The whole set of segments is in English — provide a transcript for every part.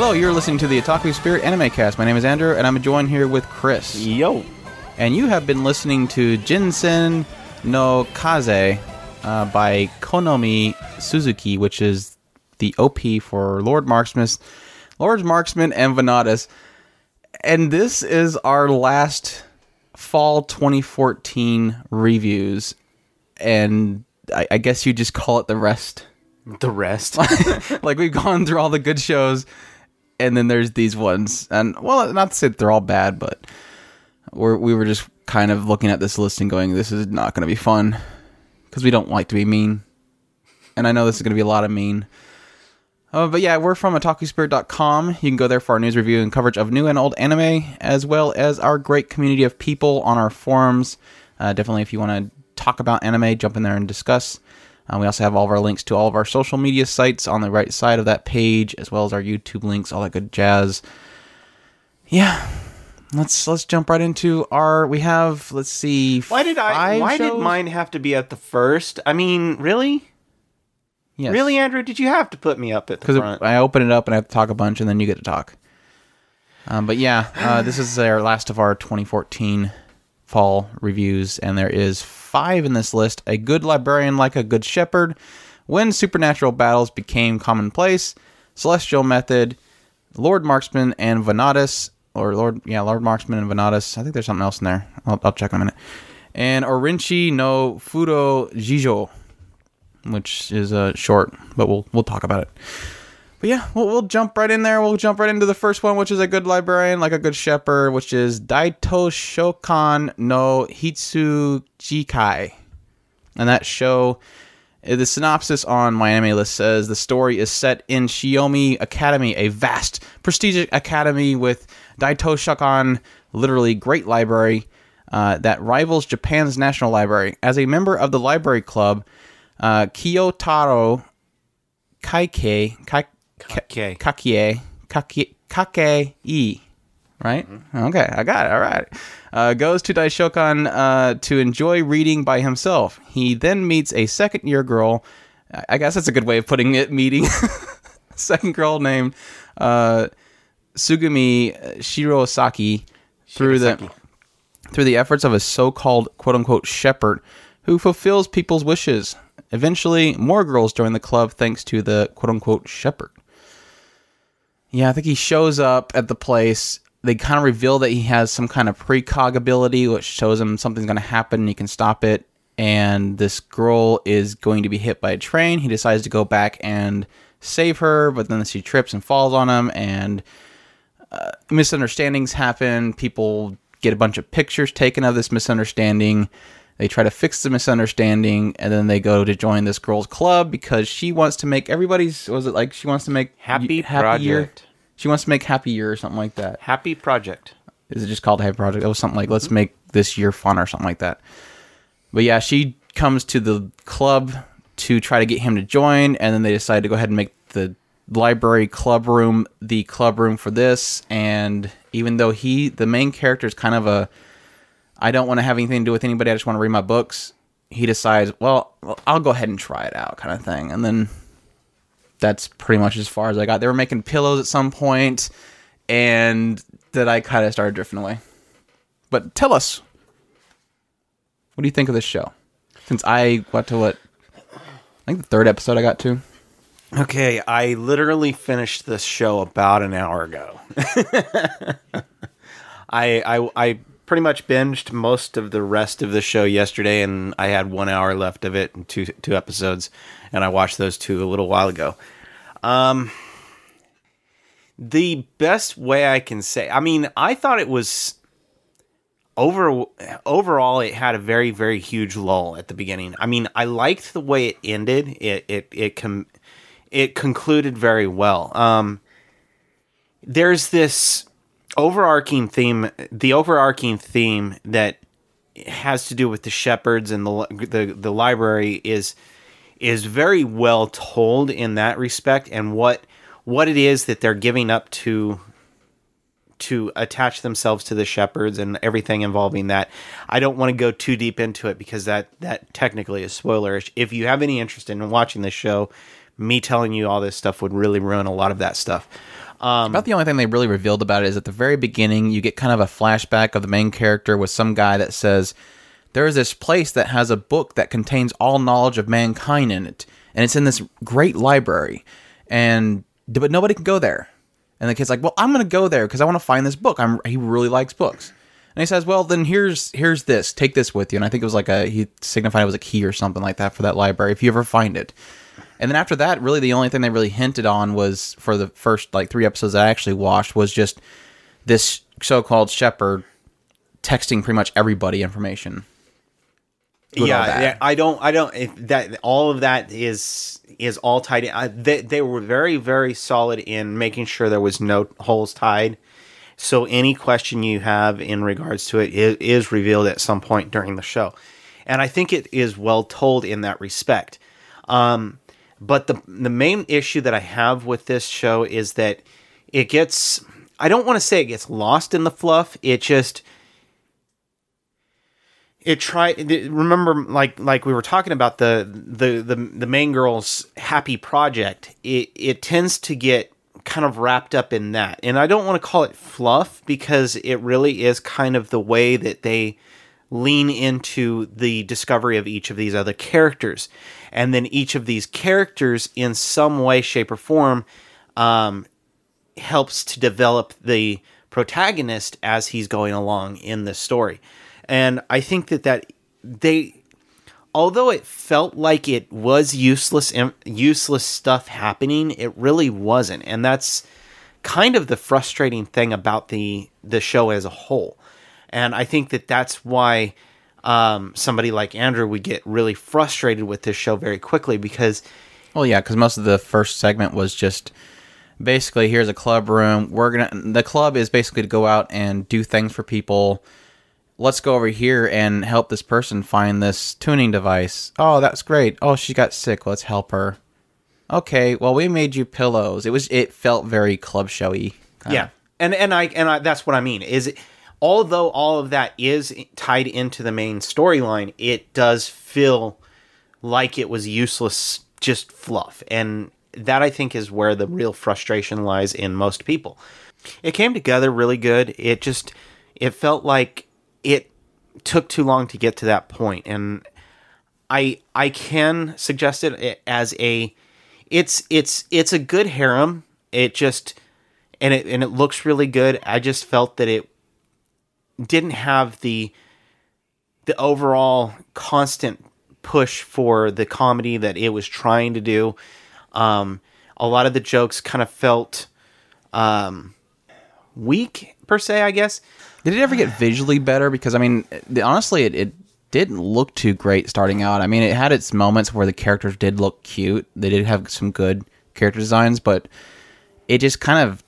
Hello, you're listening to the Otaku Spirit Anime Cast. My name is Andrew, and I'm joined here with Chris. Yo. And you have been listening to Ginsen no Kaze uh, by Konomi Suzuki, which is the OP for Lord Marksman, Lord Marksman, and Vanadis. And this is our last fall 2014 reviews, and I, I guess you just call it the rest. The rest. like we've gone through all the good shows, and then there's these ones, and well, not to say they're all bad, but we're, we were just kind of looking at this list and going, "This is not going to be fun," because we don't like to be mean, and I know this is going to be a lot of mean. Uh, but yeah, we're from otakuspirit.com. You can go there for our news review and coverage of new and old anime, as well as our great community of people on our forums. Uh, definitely, if you want to talk about anime, jump in there and discuss. Uh, we also have all of our links to all of our social media sites on the right side of that page, as well as our YouTube links, all that good jazz. Yeah, let's let's jump right into our. We have let's see. Why did I? Why did mine have to be at the first? I mean, really, Yes. really, Andrew? Did you have to put me up at the because front? I open it up and I have to talk a bunch, and then you get to talk. Um, but yeah, uh, this is our last of our 2014 fall reviews, and there is five in this list. A good librarian like a good shepherd, when supernatural battles became commonplace, celestial method, Lord Marksman and Vanadis, or Lord yeah Lord Marksman and Vanadis. I think there's something else in there. I'll, I'll check in a minute. And Orenchi no Furo Jijo, which is uh, short, but we'll we'll talk about it. But yeah, we'll, we'll jump right in there. We'll jump right into the first one, which is a good librarian, like a good shepherd, which is Daito Shokan no Hitsujikai. And that show, uh, the synopsis on my anime list says the story is set in Shiomi Academy, a vast, prestigious academy with Daito Shokan, literally great library, uh, that rivals Japan's National Library. As a member of the library club, uh, Kiyotaro Kaike, Kai, Kake. Kakie, Kakie, Kakei, right? Okay, I got it. All right. Uh, goes to Daishokan uh, to enjoy reading by himself. He then meets a second year girl. I- guess that's a good way of putting it. Meeting second girl named uh, Sugumi Shirosaki through the through the efforts of a so-called quote-unquote shepherd who fulfills people's wishes. Eventually, more girls join the club thanks to the quote-unquote shepherd. Yeah, I think he shows up at the place. They kind of reveal that he has some kind of precog ability, which shows him something's going to happen and he can stop it. And this girl is going to be hit by a train. He decides to go back and save her, but then she trips and falls on him, and uh, misunderstandings happen. People get a bunch of pictures taken of this misunderstanding. They try to fix the misunderstanding, and then they go to join this girl's club because she wants to make everybody's. Was it like she wants to make Happy y- year? Project. She wants to make happy year or something like that. Happy project. Is it just called Happy Project? It was something like let's make this year fun or something like that. But yeah, she comes to the club to try to get him to join, and then they decide to go ahead and make the library club room the club room for this. And even though he, the main character, is kind of a, I don't want to have anything to do with anybody. I just want to read my books. He decides, well, I'll go ahead and try it out, kind of thing. And then that's pretty much as far as I got. They were making pillows at some point, and that I kind of started drifting away. But tell us, what do you think of this show? Since I got to what, I think the third episode I got to. Okay, I literally finished this show about an hour ago. I, I I pretty much binged most of the rest of the show yesterday, and I had one hour left of it and two two episodes, and I watched those two a little while ago. Um, the best way I can say, I mean, I thought it was over overall it had a very very huge lull at the beginning. I mean, I liked the way it ended. It it it com- it concluded very well. Um, there's this overarching theme, the overarching theme that has to do with the shepherds and the the the library is is very well told in that respect and what what it is that they're giving up to to attach themselves to the shepherds and everything involving that. I don't want to go too deep into it because that that technically is spoilerish. If you have any interest in watching this show, me telling you all this stuff would really ruin a lot of that stuff. Um, about the only thing they really revealed about it is at the very beginning, you get kind of a flashback of the main character with some guy that says, There is this place that has a book that contains all knowledge of mankind in it. And it's in this great library. And but nobody can go there. And the kid's like, Well, I'm gonna go there because I want to find this book. I'm he really likes books. And he says, "Well, then here's here's this. Take this with you." And I think it was like a he signified it was a key or something like that for that library if you ever find it. And then after that, really the only thing they really hinted on was for the first like three episodes I actually watched was just this so-called shepherd texting pretty much everybody information. Yeah, yeah, I don't, I don't. If that all of that is is all tied in. I, they they were very very solid in making sure there was no holes tied. So any question you have in regards to it is, is revealed at some point during the show, and I think it is well told in that respect. Um, but the the main issue that I have with this show is that it gets. I don't want to say it gets lost in the fluff. It just it try remember like like we were talking about the the the, the main girl's happy project it it tends to get kind of wrapped up in that and i don't want to call it fluff because it really is kind of the way that they lean into the discovery of each of these other characters and then each of these characters in some way shape or form um, helps to develop the protagonist as he's going along in the story. And i think that that they although it felt like it was useless useless stuff happening it really wasn't. And that's kind of the frustrating thing about the the show as a whole. And i think that that's why um, somebody like andrew would get really frustrated with this show very quickly because Well, yeah, because most of the first segment was just basically here's a club room. We're gonna the club is basically to go out and do things for people. Let's go over here and help this person find this tuning device. Oh, that's great. Oh, she got sick. Let's help her. Okay, well we made you pillows. It was it felt very club showy. Yeah, and and I and I, that's what I mean. Is it, although all of that is tied into the main storyline, it does feel like it was useless, just fluff, and that I think is where the real frustration lies in most people. It came together really good. It just it felt like it took too long to get to that point, and I I can suggest it eh, as a it's it's it's a good harem. It just and it and it looks really good. I just felt that it didn't have the the overall constant push for the comedy that it was trying to do. Um, a lot of the jokes kind of felt um, weak per se, I guess. Did it ever get visually better? Because I mean, the, honestly, it, it didn't look too great starting out. I mean, it had its moments where the characters did look cute. They did have some good character designs, but it just kind of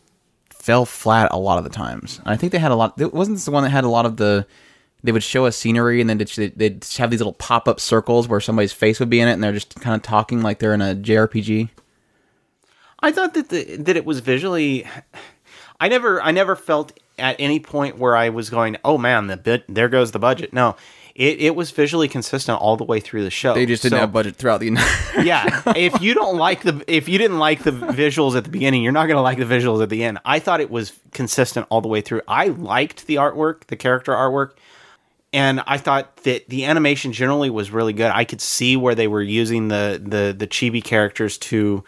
fell flat a lot of the times. I think they had a lot. It wasn't this the one that had a lot of the. They would show a scenery and then they'd, they'd have these little pop up circles where somebody's face would be in it, and they're just kind of talking like they're in a JRPG. I thought that the, that it was visually. I never I never felt at any point where I was going, oh man, the bit there goes the budget. No, it, it was visually consistent all the way through the show. They just didn't So- have budget throughout the. yeah, if you don't like the if you didn't like the visuals at the beginning, you're not going to like the visuals at the end. I thought it was consistent all the way through. I liked the artwork, the character artwork, and I thought that the animation generally was really good. I could see where they were using the the the chibi characters to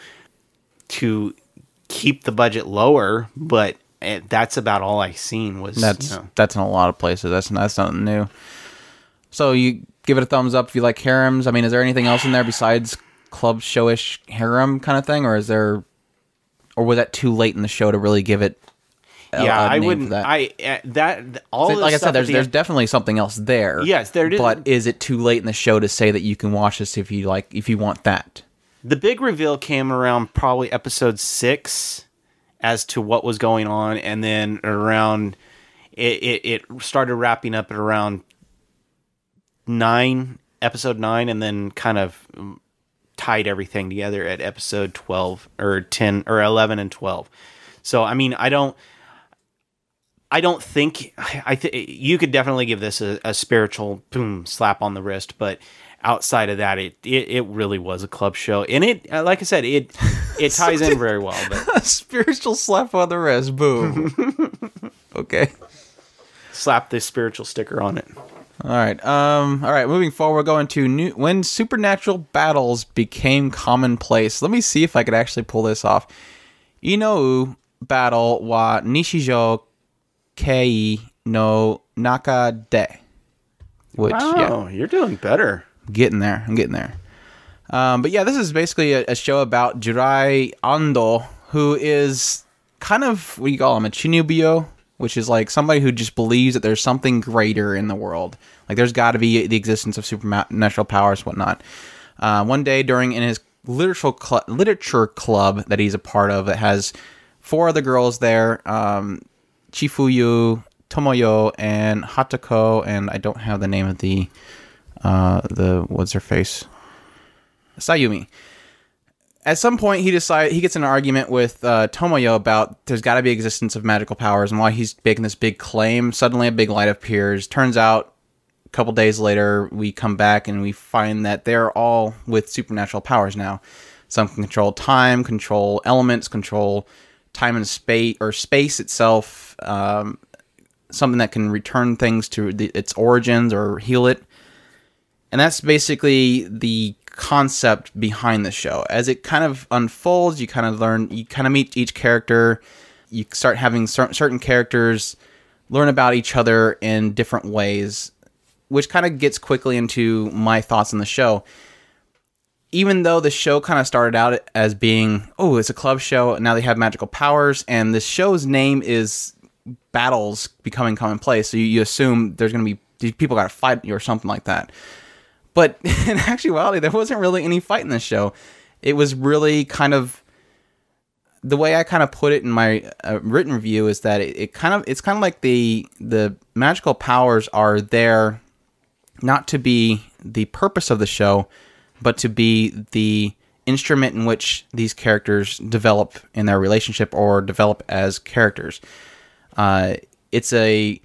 to keep the budget lower, but eh, that's about all I seen was That's you know, that's in a lot of places. That's that's nothing new. So you give it a thumbs up if you like harems. I mean, is there anything else in there besides club showish harem kind of thing, or is there, or was that too late in the show to really give it? a- yeah. a I wouldn't. That? I eh, that all So, like I said, there's the there's end- definitely something else there. Yes, there is. But is it too late in the show to say that you can watch this if you like if you want that? The big reveal came around probably episode six as to what was going on, and then around it, it, it started wrapping up at around nine, episode nine, and then kind of tied everything together at episode 12 or 10 or 11 and 12. So, I mean, I don't. I don't think I th- you could definitely give this a, a spiritual boom slap on the wrist, but outside of that, it, it it really was a club show, and it uh, like I said, it it ties in very well. But spiritual slap on the wrist. Boom. okay. slap this spiritual sticker on it. All right. Um. All right. Moving forward, we're going to new when supernatural battles became commonplace. Let me see if I could actually pull this off. Inou battle wa Nichijou kei no naka de. Which yeah, Oh, you're doing better. getting there. I'm getting there. Um, but yeah, this is basically a, a show about Jurai Ando, who is kind of what do you call him a chuunibyou, which is like somebody who just believes that there's something greater in the world. Like there's got to be the existence of supernatural powers, whatnot. Uh, one day during in his literature cl- literature club that he's a part of, that has four other girls there, um, Chifuyu, Tomoyo, and Hatoko, and I don't have the name of the uh, the what's her face, Sayumi. At some point, he decides he gets in an argument with uh, Tomoyo about there's got to be existence of magical powers and why he's making this big claim. Suddenly, a big light appears. Turns out, a couple days later, we come back and we find that they're all with supernatural powers now. Some can control time, control elements, control time and space or space itself. Um, something that can return things to the, its origins or heal it. And that's basically the concept behind the show. As it kind of unfolds, you kind of learn, you kind of meet each character. You start having cer- certain characters learn about each other in different ways, which kind of gets quickly into my thoughts on the show. Even though the show kind of started out as being, oh, it's a club show, now they have magical powers, and the show's name is battles becoming commonplace. So you, you assume there's going to be people got to fight you or something like that. But in actuality, there wasn't really any fight in this show. It was really kind of the way I kind of put it in my uh, written review is that it, it kind of it's kind of like the the magical powers are there not to be the purpose of the show, but to be the instrument in which these characters develop in their relationship or develop as characters. Uh, it's a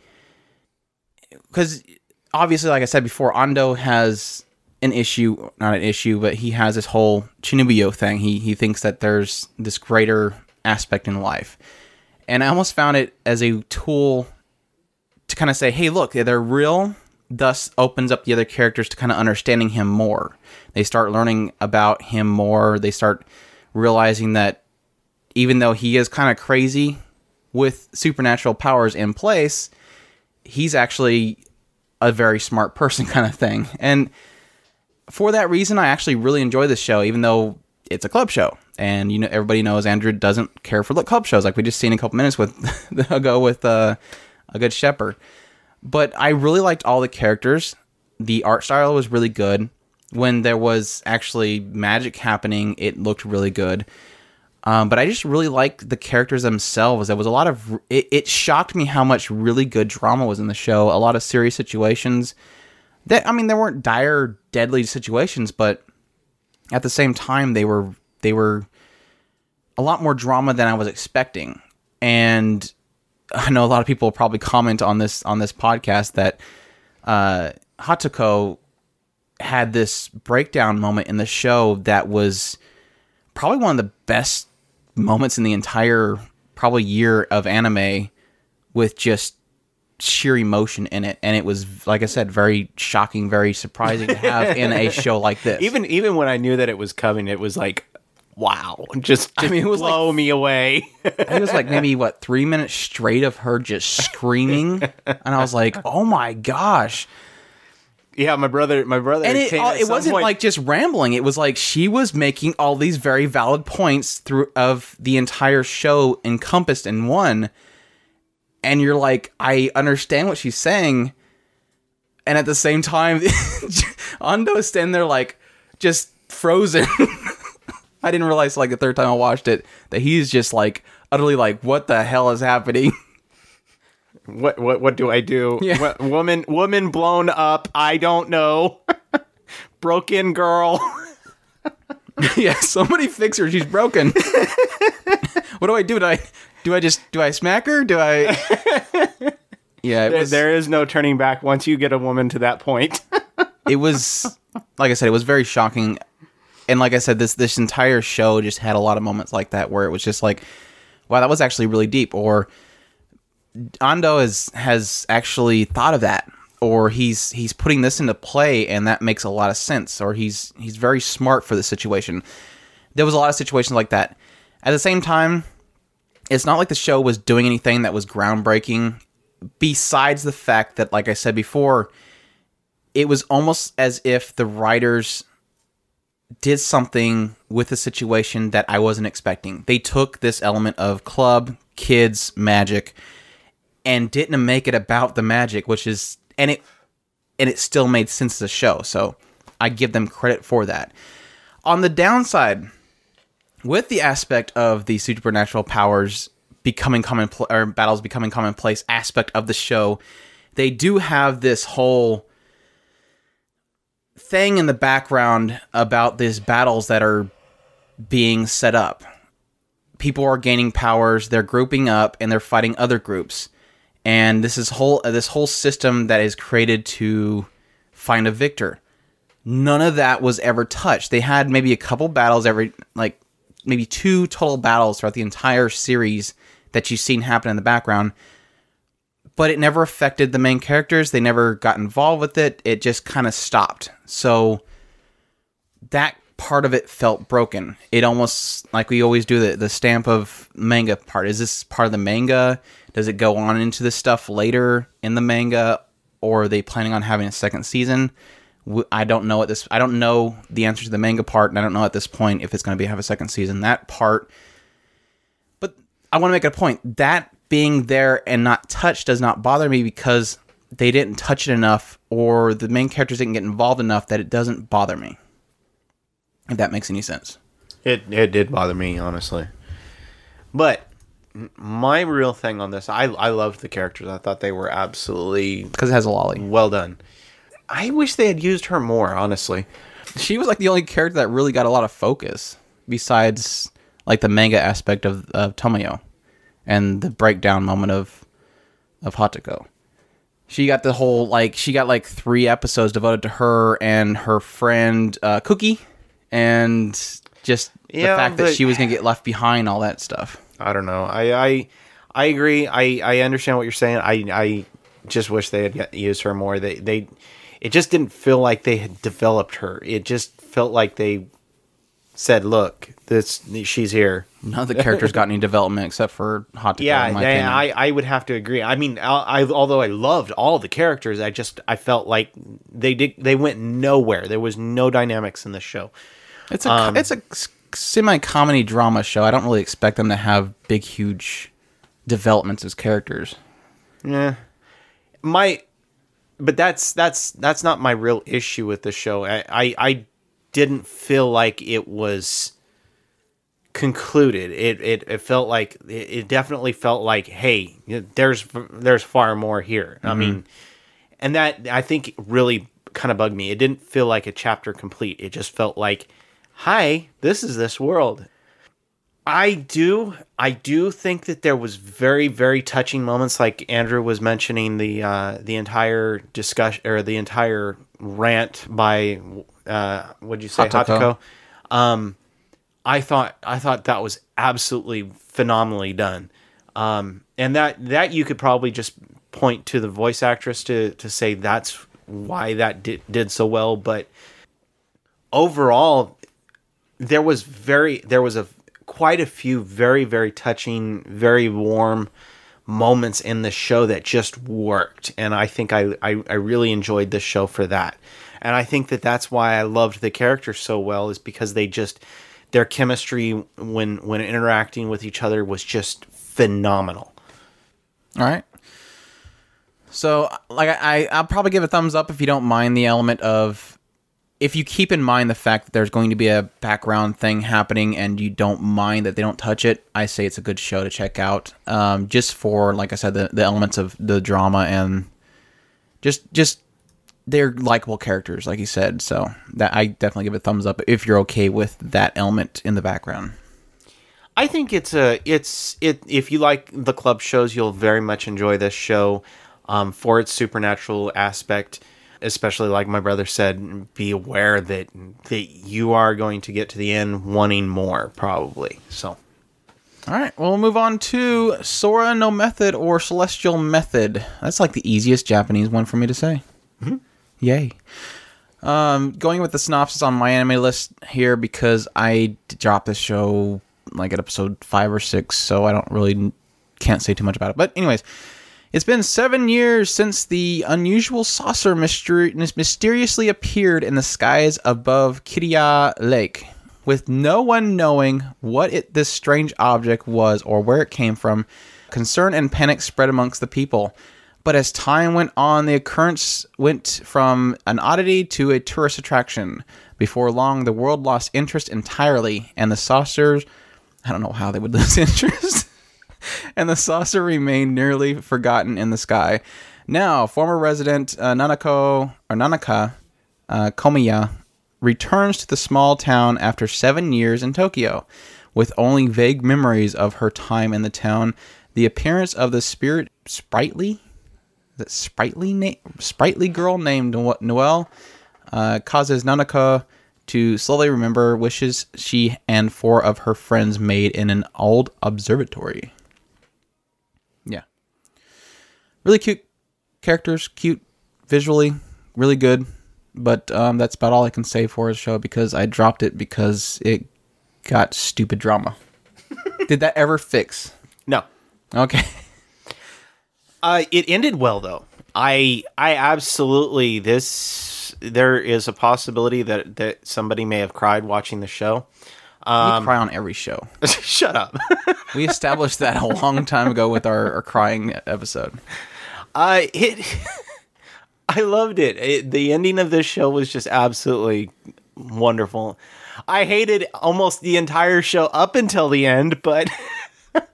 because obviously, like I said before, Ando has an issue, not an issue, but he has this whole chuunibyou thing. He he thinks that there's this greater aspect in life, and I almost found it as a tool to kind of say, "Hey, look, they're real." Thus, opens up the other characters to kind of understanding him more. They start learning about him more. They start realizing that even though he is kind of crazy with supernatural powers in place, he's actually a very smart person kind of thing. And for that reason, I actually really enjoy this show, even though it's a club show. And you know, everybody knows Andrew doesn't care for club shows, like we just seen a couple minutes with ago with uh, a good shepherd. But I really liked all the characters. The art style was really good. When there was actually magic happening, it looked really good. Um, but I just really liked the characters themselves. There was a lot of it, it shocked me how much really good drama was in the show. A lot of serious situations. That I mean, there weren't dire, deadly situations, but at the same time, they were they were a lot more drama than I was expecting. And I know a lot of people will probably comment on this on this podcast that uh, Hatoko had this breakdown moment in the show that was probably one of the best moments in the entire probably year of anime with just sheer emotion in it. And it was like i said very shocking very surprising to have in a show like this. Even even when I knew that it was coming, it was like, wow, just, just mean, it was blow me away. it was like maybe what three minutes straight of her just screaming. And i was like oh my gosh yeah, my brother, my brother, and it, uh, it wasn't point- like just rambling. It was like she was making all these very valid points through of the entire show encompassed in one. And you're like i understand what she's saying. And at the same time ando is standing there like just frozen. I didn't realize like the third time i watched it that he's just like utterly like what the hell is happening what what what do I do? Yeah. What- woman woman blown up. I don't know. Broken girl. yeah, somebody fix her. She's broken. what do I do? Do I do I just do I smack her? Do I? Yeah, There- there is no turning back once you get a woman to that point. It was like I said. It was very shocking. and like I said, this this entire show just had a lot of moments like that where it was just like, wow, that was actually really deep. Or Ando has has actually thought of that, or he's he's putting this into play, and that makes a lot of sense. Or he's he's very smart for the situation. There was a lot of situations like that. At the same time, it's not like the show was doing anything that was groundbreaking. Besides the fact that, like I said before, it was almost as if the writers did something with the situation that I wasn't expecting. They took this element of club, kids, magic, and didn't make it about the magic, which is and it and it still made sense as a show. So I give them credit for that. On the downside, with the aspect of the supernatural powers becoming common or battles becoming commonplace aspect of the show, they do have this whole thing in the background about these battles that are being set up. People are gaining powers, they're grouping up and they're fighting other groups. And this is whole uh, this whole system that is created to find a victor. None of that was ever touched. They had maybe a couple battles every like maybe two total battles throughout the entire series that you've seen happen in the background but it never affected the main characters. They never got involved with it. It just kind of stopped. So that part of it felt broken. It almost like we always do the the stamp of manga part. Is this part of the manga? Does it go on into the stuff later in the manga, or are they planning on having a second season? I don't know at this. I don't know the answer to the manga part, and I don't know at this point if it's going to be have a second season. That part, but I want to make a point that being there and not touched does not bother me because they didn't touch it enough or the main characters didn't get involved enough that it doesn't bother me. If that makes any sense. It it did bother me honestly. But my real thing on this, I I loved the characters. I thought they were absolutely because it has a lolly. Well done. I wish they had used her more, honestly. She was like the only character that really got a lot of focus besides like the manga aspect of, of Tomoyo and the breakdown moment of of Hatoko. She got the whole like she got like three episodes devoted to her and her friend uh, Cookie, and just yeah, the fact that she was gonna get left behind, all that stuff. I don't know. I I, I agree. I, I understand what you're saying. I I just wish they had used her more. They they it just didn't feel like they had developed her. It just felt like they said, "Look, this she's here." None of the characters got any development except for Hot. Yeah, I I would have to agree. I mean, I, I, although I loved all the characters, I just I felt like they did they went nowhere. There was no dynamics in the show. It's a um, it's a semi comedy drama show. I don't really expect them to have big huge developments as characters. Yeah, my but that's that's that's not my real issue with the show. I I, I didn't feel like it was concluded. It it, it felt like it, it definitely felt like, hey, there's there's far more here. Mm-hmm. I mean, and that I think really kind of bugged me. It didn't feel like a chapter complete. It just felt like, hi, this is this world. I do I do think that there was very very touching moments like Andrew was mentioning the uh, the entire discussion or the entire rant by uh, what'd you say. Hatoko. Um, I thought I thought that was absolutely phenomenally done, um, and that that you could probably just point to the voice actress to to say that's why that did, did so well. But overall, there was very there was a quite a few very very touching, very warm moments in the show that just worked, and I think I I, I really enjoyed the show for that and I think that that's why I loved the characters so well is because they just their chemistry when when interacting with each other was just phenomenal. All right. So, like I, I'll probably give a thumbs up if you don't mind the element of if you keep in mind the fact that there's going to be a background thing happening and you don't mind that they don't touch it, I say it's a good show to check out. Um, just for like I said, the, the elements of the drama and just just they're likable characters, like you said. So that I definitely give a thumbs up if you're okay with that element in the background. I think it's a it's it if you like the club shows, you'll very much enjoy this show um, for its supernatural aspect. Especially like my brother said, be aware that that you are going to get to the end wanting more, probably. So, All right, well, we'll move on to Sora no Method or Celestial Method. That's like the easiest Japanese one for me to say. Yay. Um, going with the synopsis on my anime list here because I dropped this show like at episode five or six, so I don't really can't say too much about it. But anyways, it's been seven years since the unusual saucer myster- mysteriously appeared in the skies above Kiriya Lake, with no one knowing what it, this strange object was or where it came from. Concern and panic spread amongst the people. But as time went on, the occurrence went from an oddity to a tourist attraction. Before long, the world lost interest entirely, and the saucers I don't know how they would lose interest. and the saucer remained nearly forgotten in the sky. Now, former resident uh, Nanako or Nanaka uh, Komiya returns to the small town after seven years in Tokyo, with only vague memories of her time in the town. The appearance of the spirit sprightly, that sprightly na- sprightly girl named No- Noelle uh, causes Nanaka to slowly remember wishes she and four of her friends made in an old observatory. Yeah. Really cute characters, cute visually, really good. But um, that's about all I can say for the show because I dropped it because it got stupid drama. Did that ever fix? no. Okay. Uh, it ended well though. I I absolutely this there is a possibility that that somebody may have cried watching the show. we cry on every show. Shut up. We established that a long time ago with our, our crying episode. Uh, it. I loved it. it. The ending of this show was just absolutely wonderful. I hated almost the entire show up until the end, but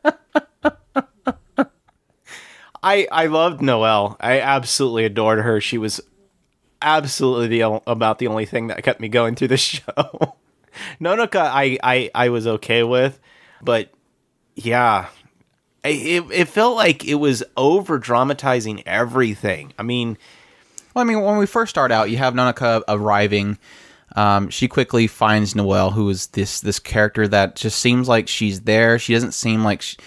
I I loved Noelle. I absolutely adored her. She was absolutely the about the only thing that kept me going through the show. Nonoka, I I I was okay with, but yeah, I- it it felt like it was over dramatizing everything. I mean, Well, I mean, when we first start out, you have Nanaka arriving. Um, she quickly finds Noelle, who is this this character that just seems like she's there. She doesn't seem like she,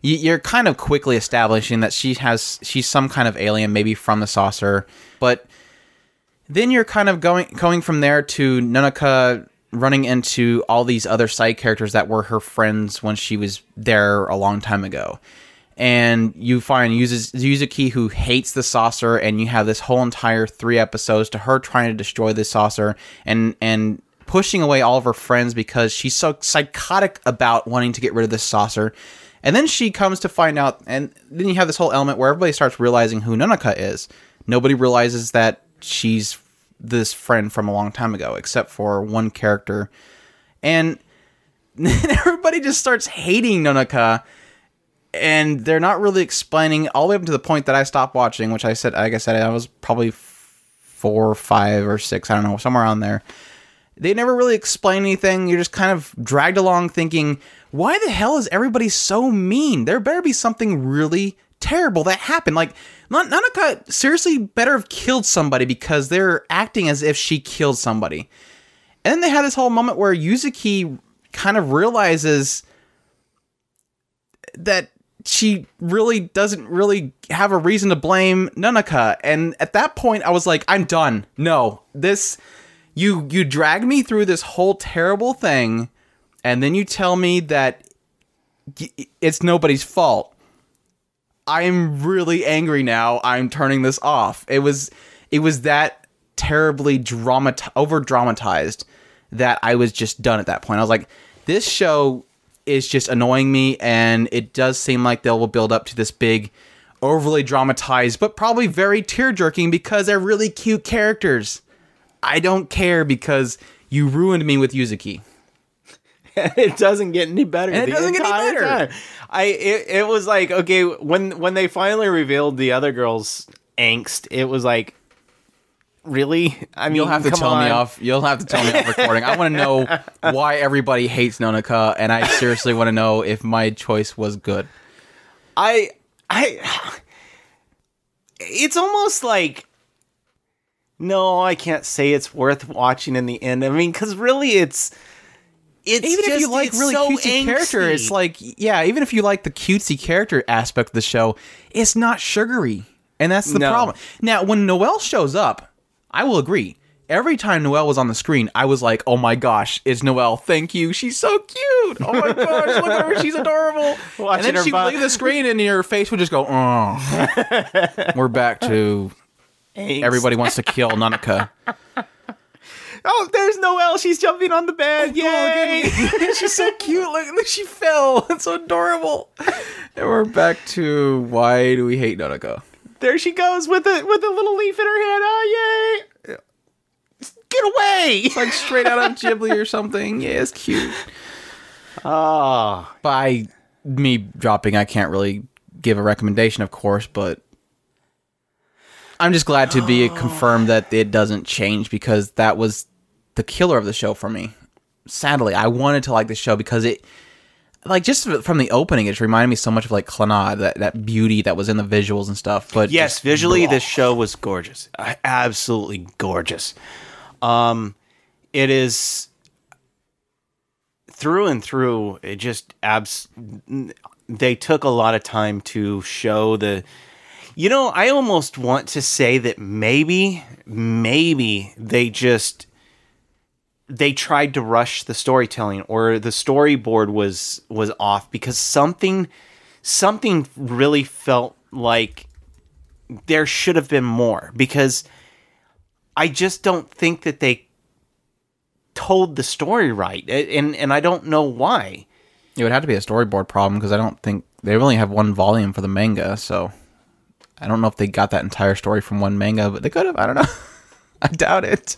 you- you're kind of quickly establishing that she has she's some kind of alien, maybe from the saucer. But then you're kind of going going from there to Nanaka running into all these other side characters that were her friends when she was there a long time ago. And you find uses Yuzuki who hates the saucer, and you have this whole entire three episodes to her trying to destroy the saucer and and pushing away all of her friends because she's so psychotic about wanting to get rid of this saucer. And then she comes to find out, and then you have this whole element where everybody starts realizing who Nanaka is. Nobody realizes that she's this friend from a long time ago, except for one character. And everybody just starts hating Nonaka, and they're not really explaining all the way up to the point that I stopped watching, which I said, like I said, I was probably four, five, or six, I don't know, somewhere on there they never really explain anything. You're just kind of dragged along thinking, why the hell is everybody so mean? There better be something really terrible that happened. Like, Nan- Nanaka seriously better have killed somebody because they're acting as if she killed somebody. And then they had this whole moment where Yuzuki kind of realizes that she really doesn't really have a reason to blame Nanaka. And at that point, I was like, I'm done. No, this you you drag me through this whole terrible thing, and then you tell me that it's nobody's fault. I'm really angry now. I'm turning this off. It was it was that terribly dramat over dramatized that I was just done at that point. I was like, this show is just annoying me, and it does seem like they will build up to this big, overly dramatized, but probably very tear jerking because they're really cute characters. I don't care because you ruined me with Yuzuki. it doesn't get any better. And it doesn't get any better. time. I it, it was like okay when when they finally revealed the other girl's angst, it was like really. I mean, You'll have to tell me off. You'll have to tell me off recording. I want to know why everybody hates Nonaka, and I seriously want to know if my choice was good. I I. It's almost like No, I can't say it's worth watching in the end. I mean, because really, it's it's even if you like really so cutesy character, it's like yeah. Even if you like the cutesy character aspect of the show, it's not sugary, and that's the No. problem. Now, when Noel shows up, I will agree. Every time Noel was on the screen, I was like, "Oh my gosh, it's Noel! Thank you. She's so cute. Oh my gosh, look at her. She's adorable." Watching and then she would leave the screen, and your face would just go, "Oh." We're back to Angst. everybody wants to kill Nanaka. Oh, there's Noelle. She's jumping on the bed. Yay! She's so cute. Look, look, she fell. It's so adorable. And we're back to why do we hate Nanako? there she goes with a with a little leaf in her hand. Oh yay! Get away! Like straight out of Ghibli or something. Yeah, it's cute. Ah, By me dropping, I can't really give a recommendation, of course, but I'm just glad to be confirmed that it doesn't change because that was the killer of the show for me. Sadly, I wanted to like the show because it, like, just from the opening, it just reminded me so much of like Clannad, that that beauty that was in the visuals and stuff. But yes, visually blah. this show was gorgeous. Absolutely gorgeous. Um, it is through and through. It just abs. They took a lot of time to show the. You know, I almost want to say that maybe, maybe they just they tried to rush the storytelling or the storyboard was was off because something something really felt like there should have been more because I just don't think that they told the story right and and I don't know why. It would have to be a storyboard problem because I don't think they only have one volume for the manga, so I don't know if they got that entire story from one manga, but they could have. I don't know. I doubt it.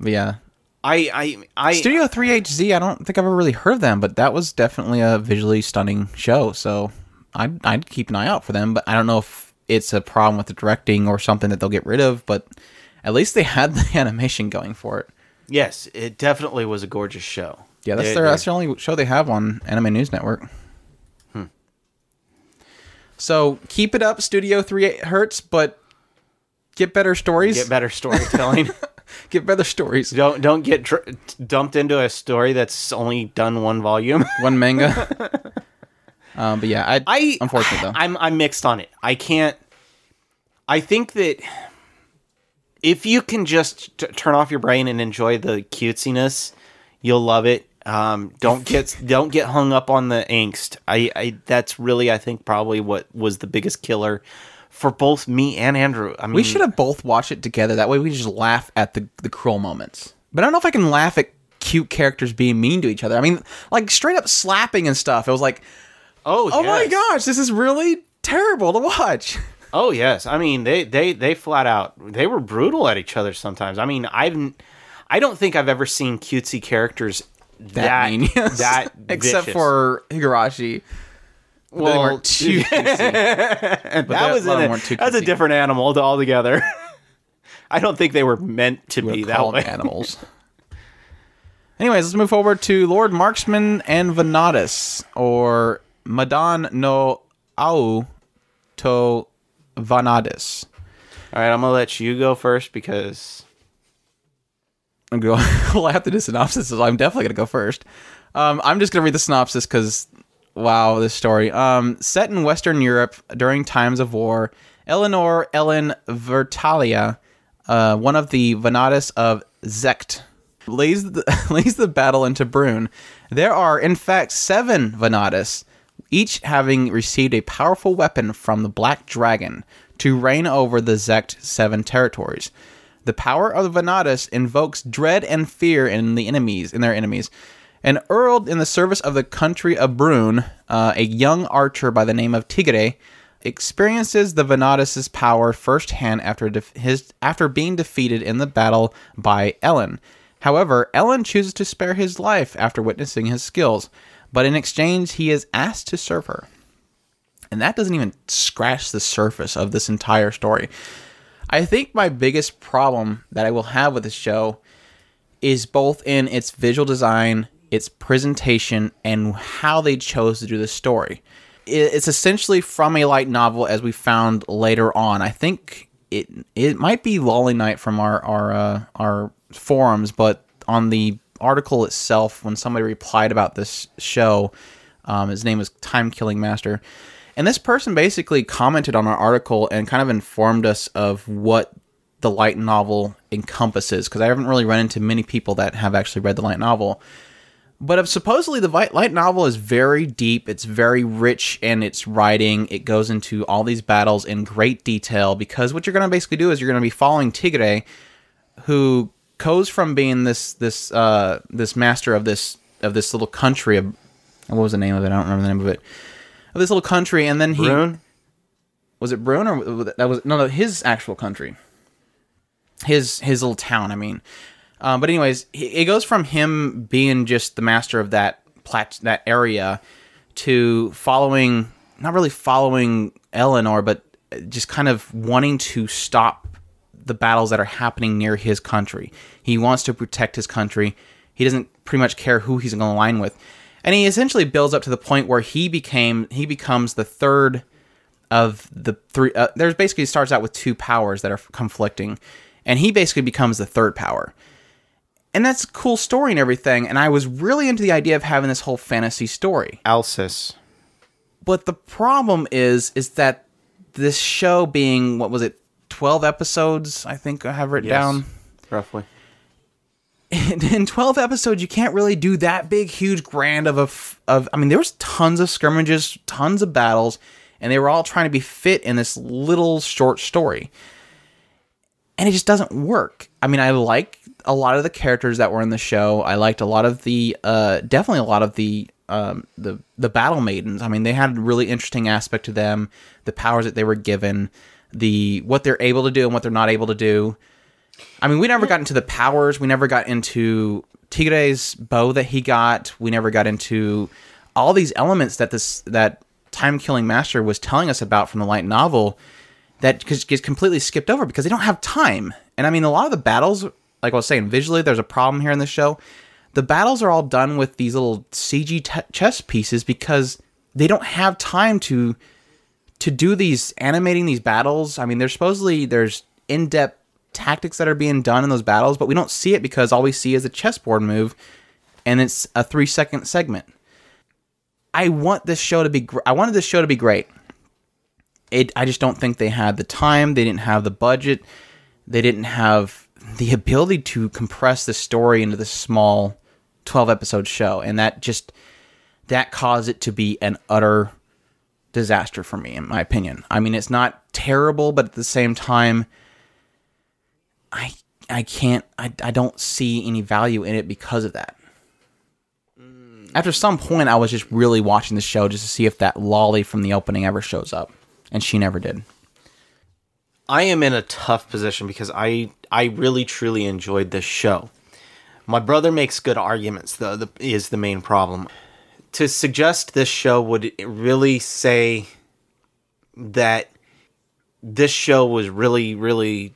Yeah, I I I Studio 3HZ. I don't think I've ever really heard of them, but that was definitely a visually stunning show. So I'd I'd keep an eye out for them. But I don't know if it's a problem with the directing or something that they'll get rid of. But at least they had the animation going for it. yes, it definitely was a gorgeous show. Yeah, that's their that's the only show they have on Anime News Network. Hmm. So keep it up, Studio Three Hertz, but get better stories. get better storytelling. Get better stories. don't don't get dr- dumped into a story that's only done one volume. One manga. um, but yeah, I, I unfortunate though. I'm I'm mixed on it. I can't. I think that if you can just t- turn off your brain and enjoy the cutesiness, you'll love it. Um, don't get don't get hung up on the angst. I, I that's really I think probably what was the biggest killer for both me and Andrew. I mean, we should have both watched it together. That way we just laugh at the the cruel moments. But I don't know if I can laugh at cute characters being mean to each other. I mean, like straight up slapping and stuff. It was like, Oh, oh my gosh, this is really terrible to watch. Oh yes, I mean they they they flat out they were brutal at each other sometimes. I mean I've I don't think I've ever seen cutesy characters that That, mean, yes. that except vicious. for Higurashi. But they well weren't too that was a of in a, weren't too that's a different animal altogether. I don't think they were meant to be that way. animals. Anyways, let's move forward to Lord Marksman and Vanadis, or Madan no Ou to Vanadis. All right, I'm gonna let you go first because I'm going. well, I have to do synopsis, so I'm definitely gonna go first. Um, I'm just gonna read the synopsis because, wow, this story. Um, set in Western Europe during times of war, Eleanor Ellen Vertalia, uh, one of the Vanadis of Zecht, lays the, lays the battle into Brune. There are, in fact, seven Vanadis, each having received a powerful weapon from the Black Dragon to reign over the Zecht seven territories. The power of the Vanadis invokes dread and fear in the enemies, in their enemies. An earl in the service of the country of Brune, uh, a young archer by the name of Tigre, experiences the Vanadis' power firsthand after def- his after being defeated in the battle by Ellen. However, Ellen chooses to spare his life after witnessing his skills, but in exchange, he is asked to serve her. And that doesn't even scratch the surface of this entire story. I think my biggest problem that I will have with this show is both in its visual design, its presentation, and how they chose to do the story. It's essentially from a light novel, as we found later on. I think it it might be Lolly Knight from our our uh, our forums, but on the article itself, when somebody replied about this show, um, his name was Time Killing Master, and this person basically commented on our article and kind of informed us of what the light novel encompasses because I haven't really run into many people that have actually read the light novel. But supposedly the light novel is very deep, it's very rich in its writing. It goes into all these battles in great detail because what you're going to basically do is you're going to be following Tigre, who goes from being this this uh, this master of this of this little country of what was the name of it? I don't remember the name of it. Of this little country, and then he Brune? was it Brune or that was no no his actual country, his his little town. I mean, um, but anyways, it goes from him being just the master of that plat that area to following not really following Eleanor, but just kind of wanting to stop the battles that are happening near his country. He wants to protect his country. He doesn't pretty much care who he's going to align with. And he essentially builds up to the point where he became he becomes the third of the three uh, there's basically starts out with two powers that are conflicting and he basically becomes the third power. And that's a cool story and everything and I was really into the idea of having this whole fantasy story. Alsace. But the problem is is that this show being what was it 12 episodes I think I have written Yes. down Roughly. in 12 episodes you can't really do that big huge grand of a f- of i mean there was tons of skirmishes tons of battles and they were all trying to be fit in this little short story and it just doesn't work i mean i like a lot of the characters that were in the show i liked a lot of the uh definitely a lot of the um the the battle maidens i mean they had a really interesting aspect to them the powers that they were given the what they're able to do and what they're not able to do I mean, we never got into the powers. We never got into Tigre's bow that he got. We never got into all these elements that this that time killing master was telling us about from the light novel that gets completely skipped over because they don't have time. And I mean, a lot of the battles, like I was saying, visually, there's a problem here in the show. The battles are all done with these little CG t- chess pieces because they don't have time to to do these animating these battles. I mean, there's supposedly there's in depth tactics that are being done in those battles, but we don't see it because all we see is a chessboard move, and it's a three second segment. I want this show to be. Gr- I wanted this show to be great. It. I just don't think they had the time. They didn't have the budget. They didn't have the ability to compress the story into this small twelve episode show, and that just that caused it to be an utter disaster for me, in my opinion. I mean, it's not terrible, but at the same time, I I can't I, I don't see any value in it because of that. Mm. After some point, I was just really watching the show just to see if that lolly from the opening ever shows up, and she never did. I am in a tough position because I I really truly enjoyed this show. My brother makes good arguments though, the, is the main problem. To suggest this show would really say that this show was really really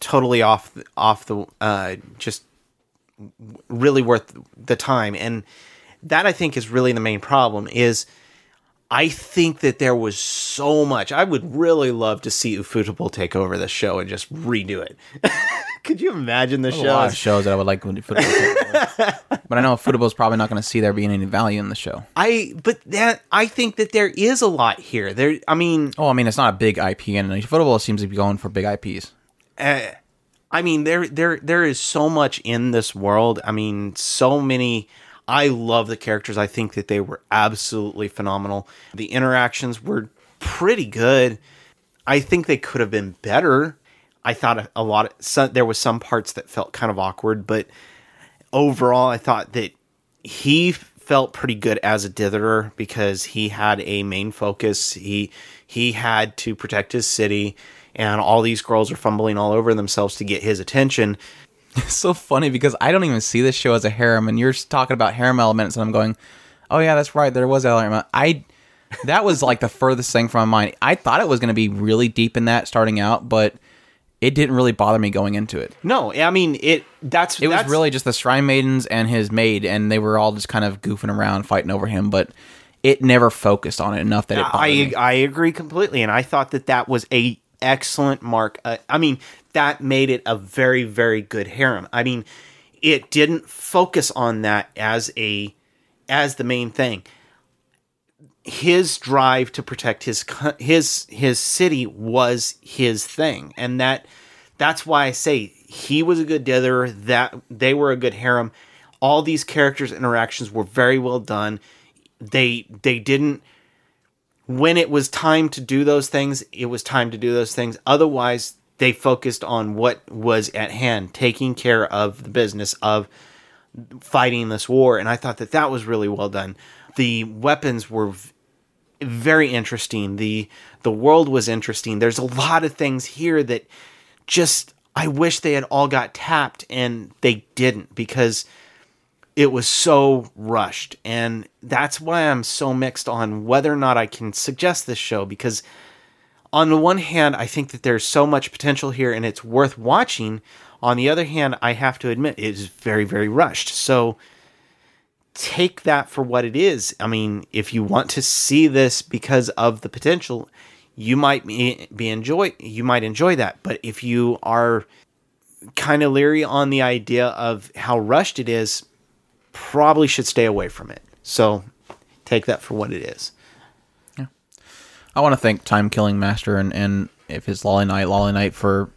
totally off off the uh just really worth the time and that I think is really the main problem is I think that there was so much. I would really love to see Ufotable take over the show and just redo it. Could you imagine the There's a lot show? of shows that I would like when Ufotable, but I know Ufotable's probably not going to see there being any value in the show. I but that I think that there is a lot here. There, I mean, Oh, I mean, it's not a big IP, and football seems to be going for big IPs. uh, I mean there there there is so much in this world. I mean, so many. I love the characters. I think that they were absolutely phenomenal. The interactions were pretty good. I think they could have been better. I thought a- lot. Of, there was some parts that felt kind of awkward, but overall, I thought that he felt pretty good as a dither because he had a main focus. He he had to protect his city, and all these girls are fumbling all over themselves to get his attention. It's so funny because I don't even see this show as a harem, and you're talking about harem elements, and I'm going, "Oh yeah, that's right. There was harem." I that was like the furthest thing from my mind. I thought it was going to be really deep in that starting out, but it didn't really bother me going into it. No, I mean it. That's It was really just the shrine maidens and his maid, and they were all just kind of goofing around, fighting over him. But it never focused on it enough that it bothered I me. I agree completely, and I thought that that was a excellent mark. Uh, I mean, that made it a very, very good harem. I mean, it didn't focus on that as a as the main thing. His drive to protect his his his city was his thing, and that that's why I say he was a good dither. That they were a good harem. All these characters' interactions were very well done. They they didn't when it was time to do those things, it was time to do those things. Otherwise, they focused on what was at hand, taking care of the business of fighting this war. And I thought that that was really well done. The weapons were very interesting. The the world was interesting. There's a lot of things here that just I wish they had all got tapped and they didn't because it was so rushed and that's why i'm so mixed on whether or not i can suggest this show because on the one hand i think that there's so much potential here and it's worth watching on the other hand i have to admit it is very very rushed so take that for what it is i mean if you want to see this because of the potential you might be, enjoy you might enjoy that but if you are kind of leery on the idea of how rushed it is probably should stay away from it. So take that for what it is. I want to thank Time Killing Master and, and if his Lolly Night, Lolly Night for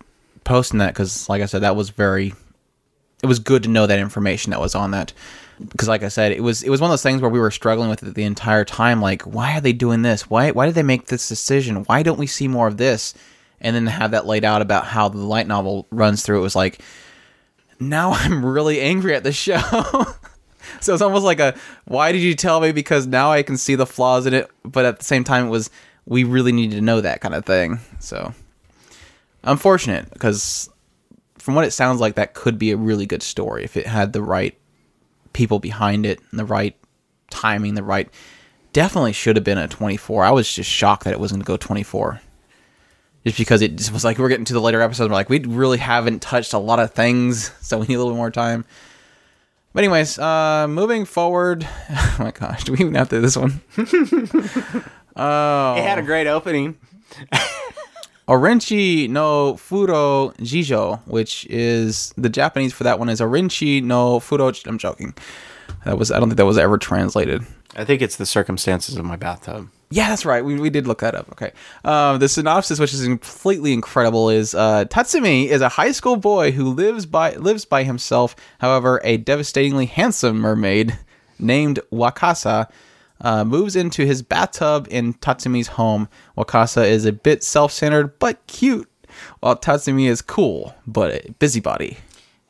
posting that because, like I said, that was very. It was good to know that information that was on that because, like I said, it was it was one of those things where we were struggling with it the entire time. Like, why are they doing this? Why why did they make this decision? Why don't we see more of this? And then have that laid out about how the light novel runs through. It was like, now I'm really angry at the show. so it's almost like a why did you tell me because now i can see the flaws in it but at the same time it was we really needed to know that kind of thing so unfortunate because from what it sounds like that could be a really good story if it had the right people behind it and the right timing the right definitely should have been a 24 i was just shocked that it was going to go 24 just because it just was like we're getting to the later episodes we're like we really haven't touched a lot of things so we need a little more time but anyways, uh, moving forward. Oh my gosh, do we even have to do this one? oh, It had a great opening. Orenchi no Furo Jijo, which is the Japanese for that one is Orenchi no Furo. I'm joking. That was I don't think that was ever translated. I think it's the circumstances of my bathtub. Yeah, that's right. We, we did look that up. Okay. Um, the synopsis, which is completely incredible, is uh, Tatsumi is a high school boy who lives by lives by himself. However, a devastatingly handsome mermaid named Wakasa uh, moves into his bathtub in Tatsumi's home. Wakasa is a bit self-centered but cute, while Tatsumi is cool but a busybody.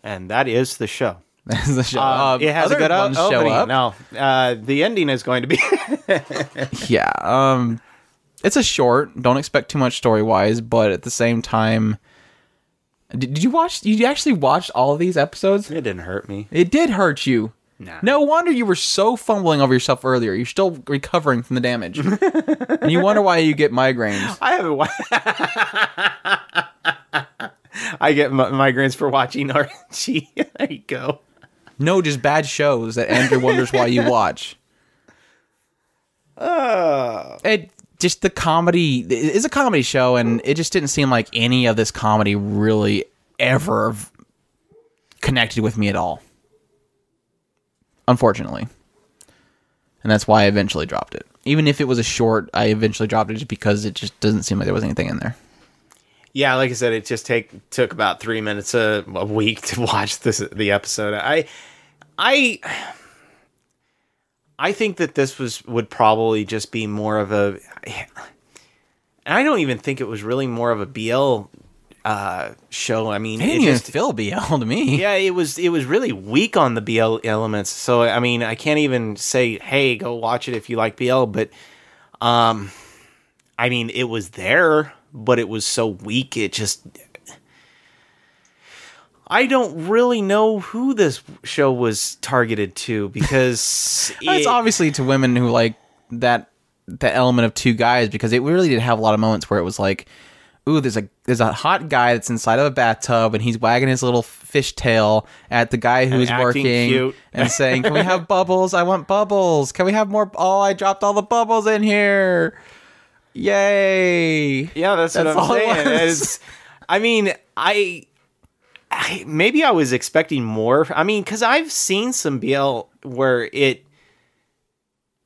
And that is the show. That's the show. Um, Uh, it has a good o- ones show opening. up. No, uh, the ending is going to be. yeah um it's a short don't expect too much story wise but at the same time did, did you watch you actually watched all of these episodes it didn't hurt me. it did hurt you Nah. no wonder you were so fumbling over yourself earlier you're still recovering from the damage and you wonder why you get migraines I haven't. Wa- I get mi- migraines for watching Archie. there you go. no just bad shows that andrew wonders why you watch Uh, it just the comedy it is a comedy show and it just didn't seem like any of this comedy really ever connected with me at all unfortunately and that's why i eventually dropped it even if it was a short i eventually dropped it just because it just doesn't seem like there was anything in there yeah, like I said, it just take took about three minutes a, a week to watch this the episode. I, I, I think that this was would probably just be more of a. I don't even think it was really more of a BL uh, show. I mean, it didn't it even just, feel bl to me yeah, it was it was really weak on the BL elements. So I mean, I can't even say, "Hey, go watch it if you like BL." But, um, I mean, it was there, but it was so weak. It just. I don't really know who this show was targeted to because it's it- obviously to women who like that that element of two guys because it really did have a lot of moments where it was like ooh there's a there's a hot guy that's inside of a bathtub and he's wagging his little fish tail at the guy who's acting working cute. and saying can we have bubbles i want bubbles can we have more oh i dropped all the bubbles in here Yay! Yeah, that's, That's what I'm saying. It's- I mean, I, I maybe I was expecting more. I mean, because I've seen some BL where it,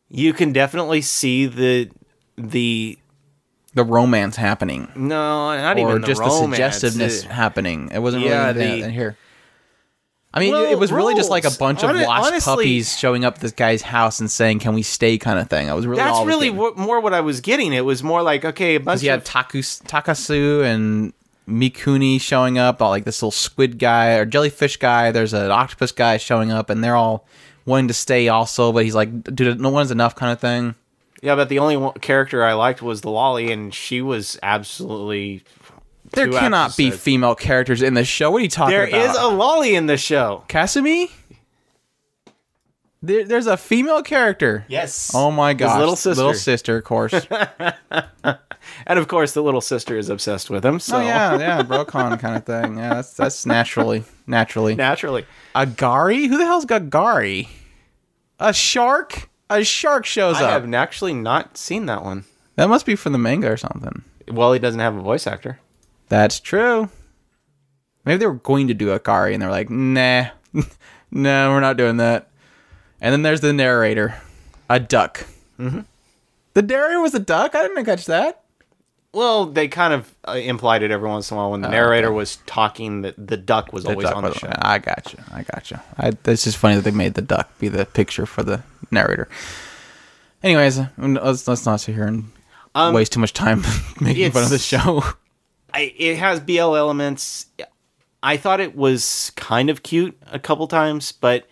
you can definitely see the the The romance happening, no, not or even the just the suggestiveness happening. It wasn't Yeah, really that in here. I mean, Well, it was really just like a bunch of lost honestly- puppies showing up at this guy's house and saying, "Can we stay?" kind of thing. I was really That's was really more what I was getting. It was more like okay, a bunch Because you had Takus, Takasu and Mikuni showing up, all like this little squid guy or jellyfish guy. There's an octopus guy showing up, and they're all wanting to stay also, but he's like, dude, no one's enough kind of thing. Yeah, but the only one, character I liked was the lolly, and she was absolutely. There two cannot be episodes. female characters in this show. What are you talking There about? There is a lolly in the show. Kasumi? There, there's a female character. Yes. Oh my gosh. little sister. Little sister, of course. And of course, the little sister is obsessed with him. So Oh yeah, yeah, Brocon kind of thing. Yeah, that's that's naturally naturally. naturally, Agari? Who the hell's Gagari? A shark? A shark shows up. I up. have actually not seen that one. That must be from the manga or something. Well, he doesn't have a voice actor. That's true. Maybe they were going to do Akari and they were like, nah, no, we're not doing that. And then there's the narrator, a duck. Mm-hmm. The narrator was a duck? I didn't catch that. Well, they kind of uh, implied it every once in a while when the narrator was talking that the duck was always duck on the was- show. I gotcha. I gotcha. I, it's just funny that they made the duck be the picture for the narrator. Anyways, let's, let's not sit here and waste too much time making fun of the it's- show. I, it has BL elements. I thought it was kind of cute a couple times, but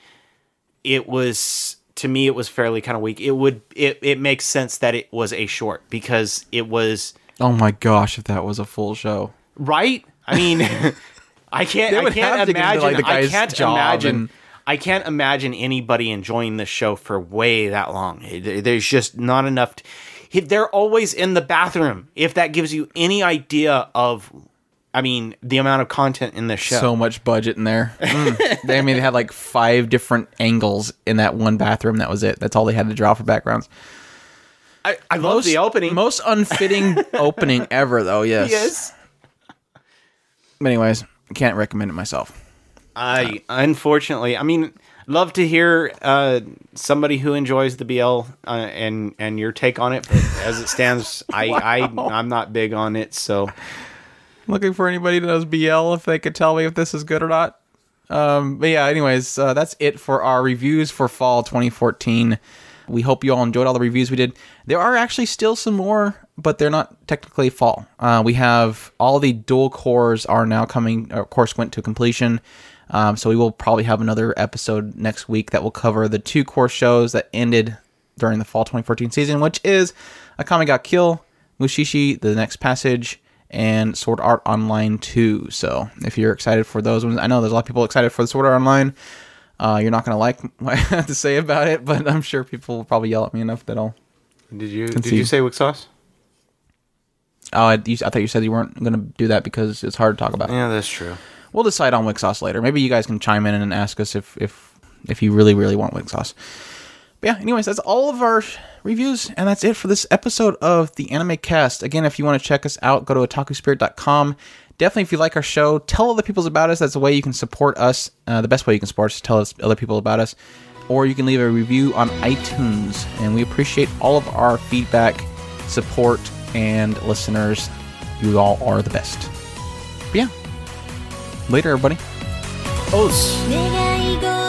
it was to me it was fairly kind of weak. It would it it makes sense that it was a short because it was Oh my gosh, if that was a full show. right. I mean, I can't I can't get into, imagine like, I can't imagine and- I can't imagine anybody enjoying this show for way that long. There's just not enough. T- they're always in the bathroom. If that gives you any idea of, I mean, the amount of content in this show. So much budget in there. Mm. they, I mean, they had like five different angles in that one bathroom. That was it. That's all they had to draw for backgrounds. I, I love the opening. Most unfitting opening ever, though. Yes. yes. But anyways, can't recommend it myself. I unfortunately, I mean, love to hear uh, somebody who enjoys the BL uh, and and your take on it. But as it stands, I I I'm not big on it. So Looking for anybody that knows BL if they could tell me if this is good or not. Um, but yeah, anyways, uh, that's it for our reviews for fall 2014. We hope you all enjoyed all the reviews we did. There are actually still some more, but they're not technically fall. Uh, we have all the dual cours are now coming, of course, went to completion. Um, so we will probably have another episode next week that will cover the two cour shows that ended during the fall 2014 season, which is Akame ga Kill, Mushishi, The Next Passage, and Sword Art Online 2. So if you're excited for those ones, I know there's a lot of people excited for the Sword Art Online. Uh, you're not going to like what I have to say about it, but I'm sure people will probably yell at me enough that I'll. did you did you say WIXOSS? Oh, I, you, I thought you said you weren't going to do that because it's hard to talk about. Yeah, that's true. We'll decide on WIXOSS later. Maybe you guys can chime in and ask us if if if you really really want WIXOSS. But yeah, anyways, that's all of our reviews, and that's it for this episode of the Anime Cast. Again, if you want to check us out, go to otakuspirit.com definitely if you like our show tell other people about us. That's the way you can support us uh, the best way you can support us is tell us, other people about us. Or you can leave a review on itunes and we appreciate all of our feedback support and listeners. You all are the best. But yeah later everybody. Oh